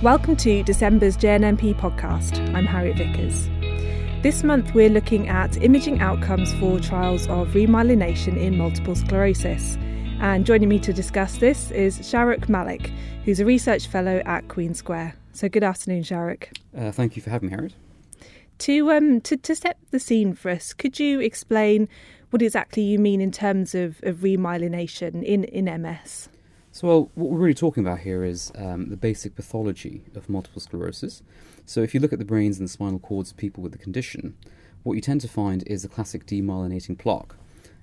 Welcome to December's JNNP podcast. I'm Harriet Vickers. This month we're looking at imaging outcomes for trials of remyelination in multiple sclerosis. And joining me to discuss this is Shahrukh Mallik, who's a research fellow at Queen Square. So good afternoon, Shahrukh. Uh, thank you for having me, Harriet. To, um, to, to set the scene for us, could you explain what exactly you mean in terms of, of remyelination in, in MS? So, well, what we're really talking about here is um, the basic pathology of multiple sclerosis. So, if you look at the brains and the spinal cords of people with the condition, what you tend to find is a classic demyelinating plaque.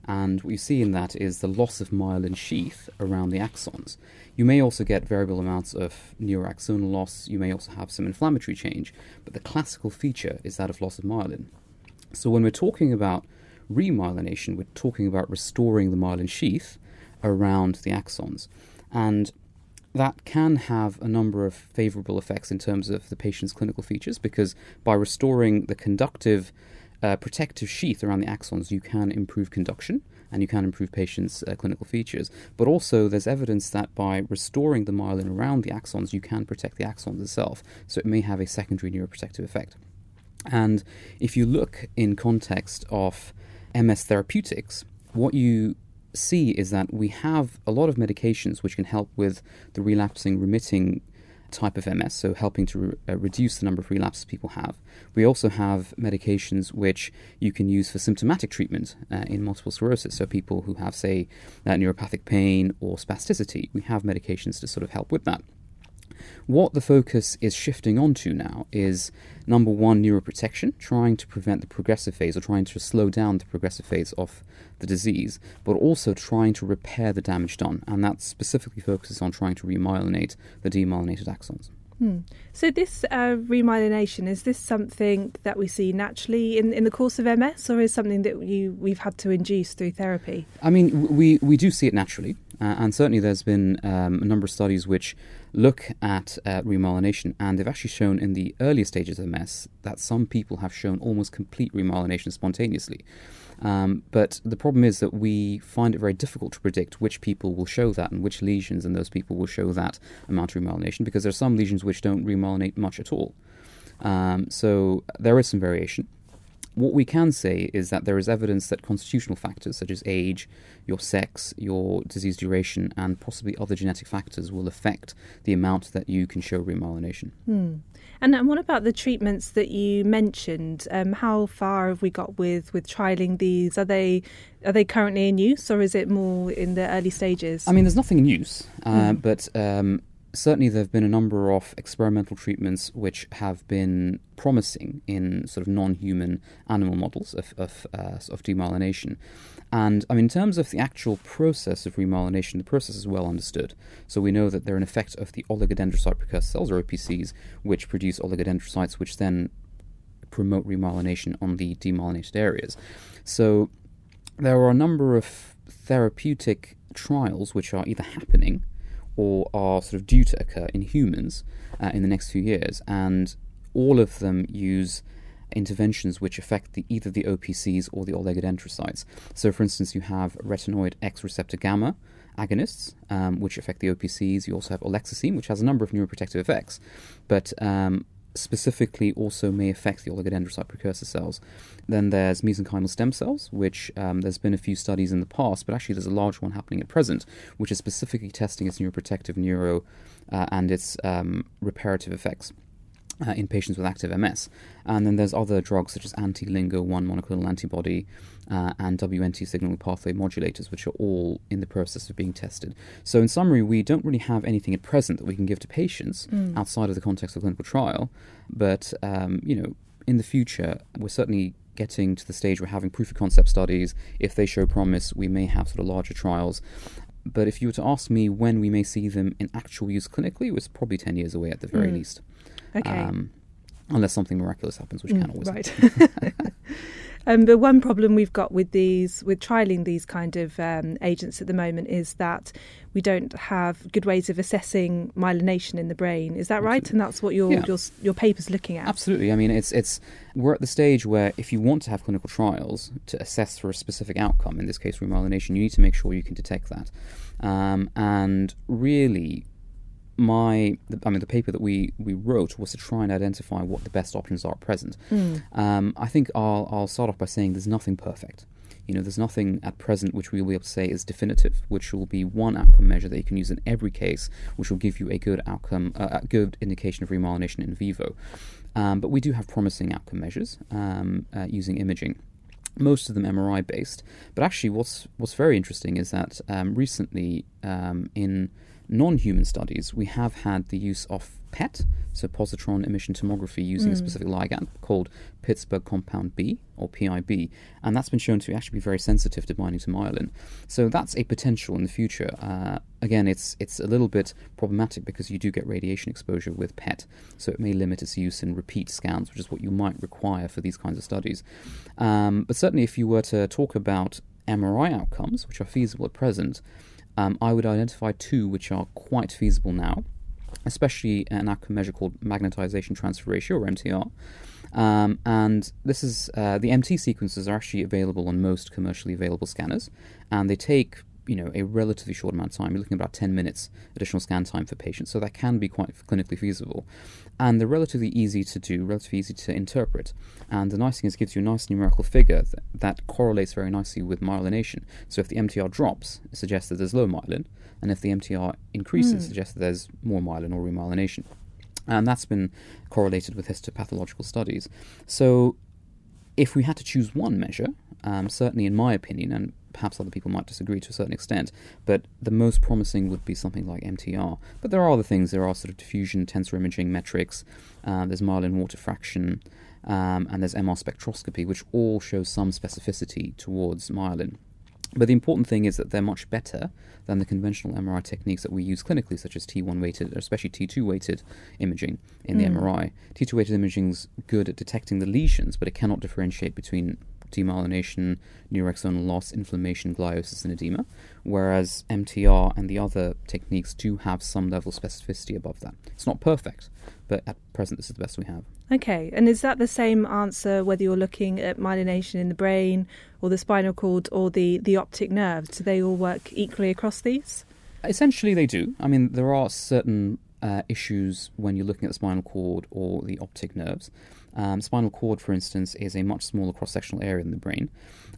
And what you see in that is the loss of myelin sheath around the axons. You may also get variable amounts of neuroaxonal loss, you may also have some inflammatory change, but the classical feature is that of loss of myelin. So, when we're talking about remyelination, we're talking about restoring the myelin sheath around the axons. And that can have a number of favorable effects in terms of the patient's clinical features because by restoring the conductive uh, protective sheath around the axons, you can improve conduction and you can improve patients' uh, clinical features. But also, there's evidence that by restoring the myelin around the axons, you can protect the axons itself. So it may have a secondary neuroprotective effect. And if you look in context of MS therapeutics, what you see is that we have a lot of medications which can help with the relapsing remitting type of MS, so helping to re- uh, reduce the number of relapses people have. We also have medications which you can use for symptomatic treatment uh, in multiple sclerosis. So people who have, say, uh, neuropathic pain or spasticity, we have medications to sort of help with that. What the focus is shifting onto now is number one, neuroprotection, trying to prevent the progressive phase or trying to slow down the progressive phase of the disease, but also trying to repair the damage done. And that specifically focuses on trying to remyelinate the demyelinated axons. Hmm. So this uh, remyelination is this something that we see naturally in, in the course of MS, or is something that you we've had to induce through therapy? I mean, we we do see it naturally, uh, and certainly there's been um, a number of studies which look at uh, remyelination, and they've actually shown in the earlier stages of MS that some people have shown almost complete remyelination spontaneously. Um, but the problem is that we find it very difficult to predict which people will show that and which lesions in those people will show that amount of remyelination because there are some lesions which don't remyelinate much at all. Um, so there is some variation. What we can say is that there is evidence that constitutional factors such as age, your sex, your disease duration, and possibly other genetic factors will affect the amount that you can show remyelination. Hmm. And, what about the treatments that you mentioned? Um, how far have we got with with trialing these? Are they are they currently in use, or is it more in the early stages? I mean, there's nothing in use, uh, mm. but um, certainly there have been a number of experimental treatments which have been promising in sort of non-human animal models of of, uh, of demyelination. And I mean, in terms of the actual process of remyelination, the process is well understood. So we know that they're an effect of the oligodendrocyte precursor cells, or OPCs, which produce oligodendrocytes, which then promote remyelination on the demyelinated areas. So there are a number of therapeutic trials which are either happening or are sort of due to occur in humans uh, in the next few years, and all of them use interventions which affect the, either the OPCs or the oligodendrocytes. So, for instance, you have retinoid X receptor gamma agonists, um, which affect the OPCs. You also have olesoxime, which has a number of neuroprotective effects, but um, specifically also may affect the oligodendrocyte precursor cells. Then there's mesenchymal stem cells, which um, there's been a few studies in the past, but actually there's a large one happening at present, which is specifically testing its neuroprotective neuro uh, and its um, reparative effects uh, in patients with active MS. And then there's other drugs such as anti-LINGO-1 monoclonal antibody uh, and WNT signaling pathway modulators, which are all in the process of being tested. So, in summary, we don't really have anything at present that we can give to patients mm. outside of the context of clinical trial. But um, you know, in the future, we're certainly getting to the stage where we're having proof of concept studies. If they show promise, we may have sort of larger trials. But if you were to ask me when we may see them in actual use clinically, it was probably 10 years away at the very mm. least. Okay. Um, unless something miraculous happens, which mm, can always right. um, but one problem we've got with these, with trialing these kind of um, agents at the moment, is that we don't have good ways of assessing myelination in the brain. Is that Absolutely. right? And that's what your, yeah. your your paper's looking at. Absolutely. I mean, it's it's we're at the stage where if you want to have clinical trials to assess for a specific outcome, in this case remyelination, you need to make sure you can detect that. Um, and really, my, I mean, the paper that we, we wrote was to try and identify what the best options are at present. Mm. Um, I think I'll, I'll start off by saying there's nothing perfect. You know, there's nothing at present which we will be able to say is definitive, which will be one outcome measure that you can use in every case, which will give you a good outcome, uh, a good indication of remyelination in vivo. Um, but we do have promising outcome measures um, uh, using imaging most of them MRI based. But actually, what's what's very interesting is that um, recently um, in non-human studies, we have had the use of PET, so positron emission tomography using mm. a specific ligand called Pittsburgh compound B or PIB, and that's been shown to actually be very sensitive to binding to myelin. So that's a potential in the future. Uh, again, it's it's a little bit problematic because you do get radiation exposure with PET, so it may limit its use in repeat scans, which is what you might require for these kinds of studies. Um, but certainly, if you were to talk about MRI outcomes, which are feasible at present, um, I would identify two which are quite feasible now, especially an outcome measure called magnetization transfer ratio, or MTR. Um, and this is uh, the MT sequences are actually available on most commercially available scanners, and they take you know a relatively short amount of time. You're looking at about 10 minutes additional scan time for patients, so that can be quite clinically feasible. And they're relatively easy to do, relatively easy to interpret. And the nice thing is, it gives you a nice numerical figure that, that correlates very nicely with myelination. So if the MTR drops, it suggests that there's low myelin, and if the MTR increases, mm. it suggests that there's more myelin or remyelination. And that's been correlated with histopathological studies. So if we had to choose one measure, um, certainly in my opinion, and perhaps other people might disagree to a certain extent, but the most promising would be something like MTR. But there are other things. There are sort of diffusion, tensor imaging metrics. Uh, there's myelin water fraction, um, and there's MR spectroscopy, which all show some specificity towards myelin. But the important thing is that they're much better than the conventional MRI techniques that we use clinically, such as T1 weighted, especially T2 weighted imaging in mm. the MRI. T2 weighted imaging is good at detecting the lesions, but it cannot differentiate between demyelination, neuroaxonal loss, inflammation, gliosis, and edema, whereas MTR and the other techniques do have some level of specificity above that. It's not perfect, but at present, this is the best we have. Okay, and is that the same answer whether you're looking at myelination in the brain or the spinal cord or the, the optic nerves? Do they all work equally across these? Essentially, they do. I mean, there are certain uh, issues when you're looking at the spinal cord or the optic nerves. Um, spinal cord, for instance, is a much smaller cross sectional area in the brain,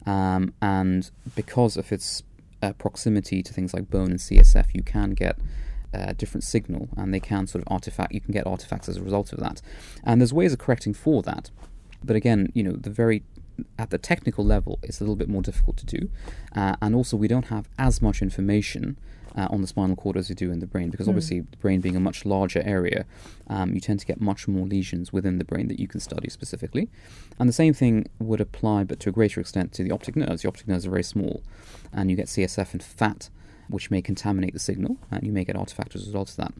um, and because of its uh, proximity to things like bone and CSF, you can get uh, different signal, and they can sort of artifact. You can get artifacts as a result of that, and there's ways of correcting for that. But again, you know, the very at the technical level, it's a little bit more difficult to do, uh, and also we don't have as much information uh, on the spinal cord as you do in the brain, because mm. obviously the brain being a much larger area, um, you tend to get much more lesions within the brain that you can study specifically. And the same thing would apply, but to a greater extent, to the optic nerves. The optic nerves are very small, and you get CSF and fat, which may contaminate the signal, and you may get artifacts as a result of that.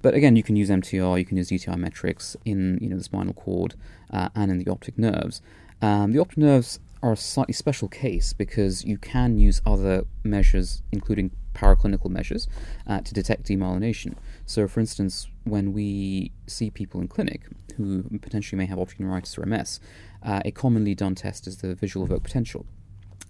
But again, you can use MTR, you can use DTI metrics in you know the spinal cord uh, and in the optic nerves. Um, the optic nerves are a slightly special case because you can use other measures, including paraclinical measures, uh, to detect demyelination. So, for instance, when we see people in clinic who potentially may have optic neuritis or MS, uh, a commonly done test is the visual evoked potential.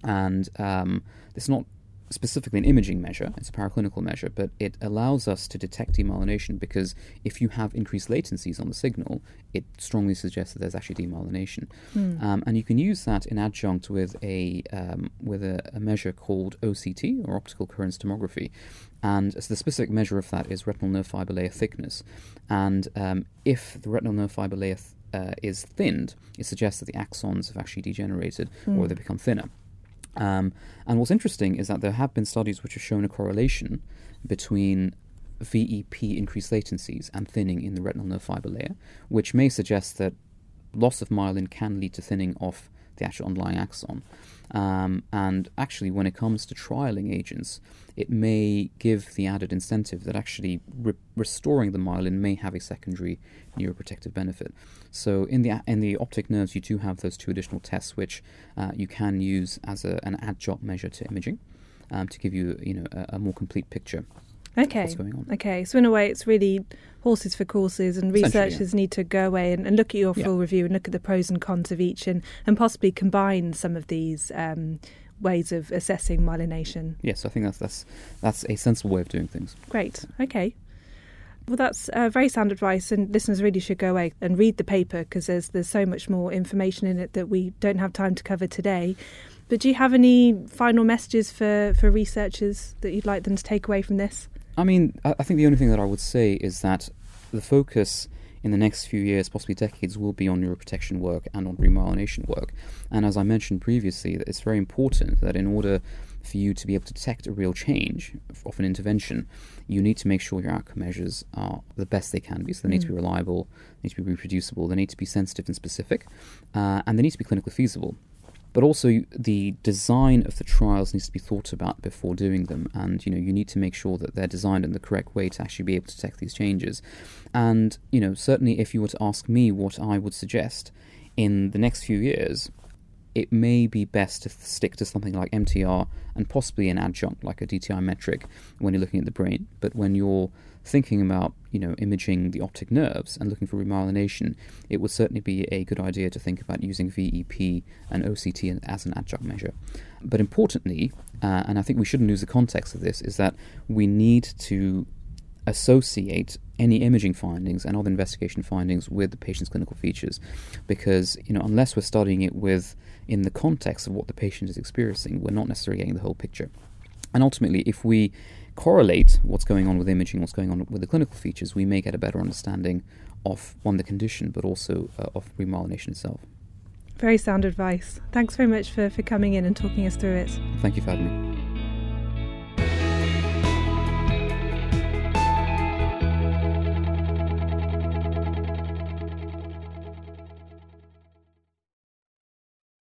And um, it's not specifically an imaging measure, it's a paraclinical measure, but it allows us to detect demyelination because if you have increased latencies on the signal, it strongly suggests that there's actually demyelination. Mm. Um, and you can use that in adjunct with a um, with a, a, measure called OCT or optical coherence tomography. And so the specific measure of that is retinal nerve fiber layer thickness. And um, if the retinal nerve fiber layer th- uh, is thinned, it suggests that the axons have actually degenerated mm. or hmm. they become thinner. Um, and what's interesting is that there have been studies which have shown a correlation between VEP increased latencies and thinning in the retinal nerve fiber layer, which may suggest that loss of myelin can lead to thinning of the actual underlying axon. Um, and actually, when it comes to trialing agents, it may give the added incentive that actually re- restoring the myelin may have a secondary neuroprotective benefit. So in the in the optic nerves, you do have those two additional tests, which uh, you can use as a, an adjunct measure to imaging um, to give you you know a, a more complete picture. Okay. Okay. So in a way, it's really horses for courses, and researchers yeah. need to go away and, and, look at your full yeah. review and look at the pros and cons of each, and, and possibly combine some of these um, ways of assessing myelination. Yes, I think that's that's that's a sensible way of doing things. Great. Okay. Well, that's uh, very sound advice, and listeners really should go away and read the paper because there's there's so much more information in it that we don't have time to cover today. But do you have any final messages for, for researchers that you'd like them to take away from this? I mean, I think the only thing that I would say is that the focus in the next few years, possibly decades, will be on neuroprotection work and on remyelination work. And as I mentioned previously, it's very important that in order for you to be able to detect a real change of an intervention, you need to make sure your outcome measures are the best they can be. So they need mm. to be mm. reliable, they need to be reproducible, they need to be sensitive and specific, uh, and they need to be clinically feasible but also the design of the trials needs to be thought about before doing them. And you know you need to make sure that they're designed in the correct way to actually be able to detect these changes. And you know certainly if you were to ask me what I would suggest in the next few years it may be best to stick to something like MTR and possibly an adjunct like a DTI metric when you're looking at the brain. But when you're thinking about, you know, imaging the optic nerves and looking for remyelination, it would certainly be a good idea to think about using VEP and OCT as an adjunct measure. But importantly, uh, and I think we shouldn't lose the context of this, is that we need to associate any imaging findings and other investigation findings with the patient's clinical features because you know unless we're studying it with in the context of what the patient is experiencing we're not necessarily getting the whole picture. And ultimately if we correlate what's going on with imaging what's going on with the clinical features we may get a better understanding of one the condition but also uh, of remyelination itself. Very sound advice. Thanks very much for, for coming in and talking us through it. Thank you for having me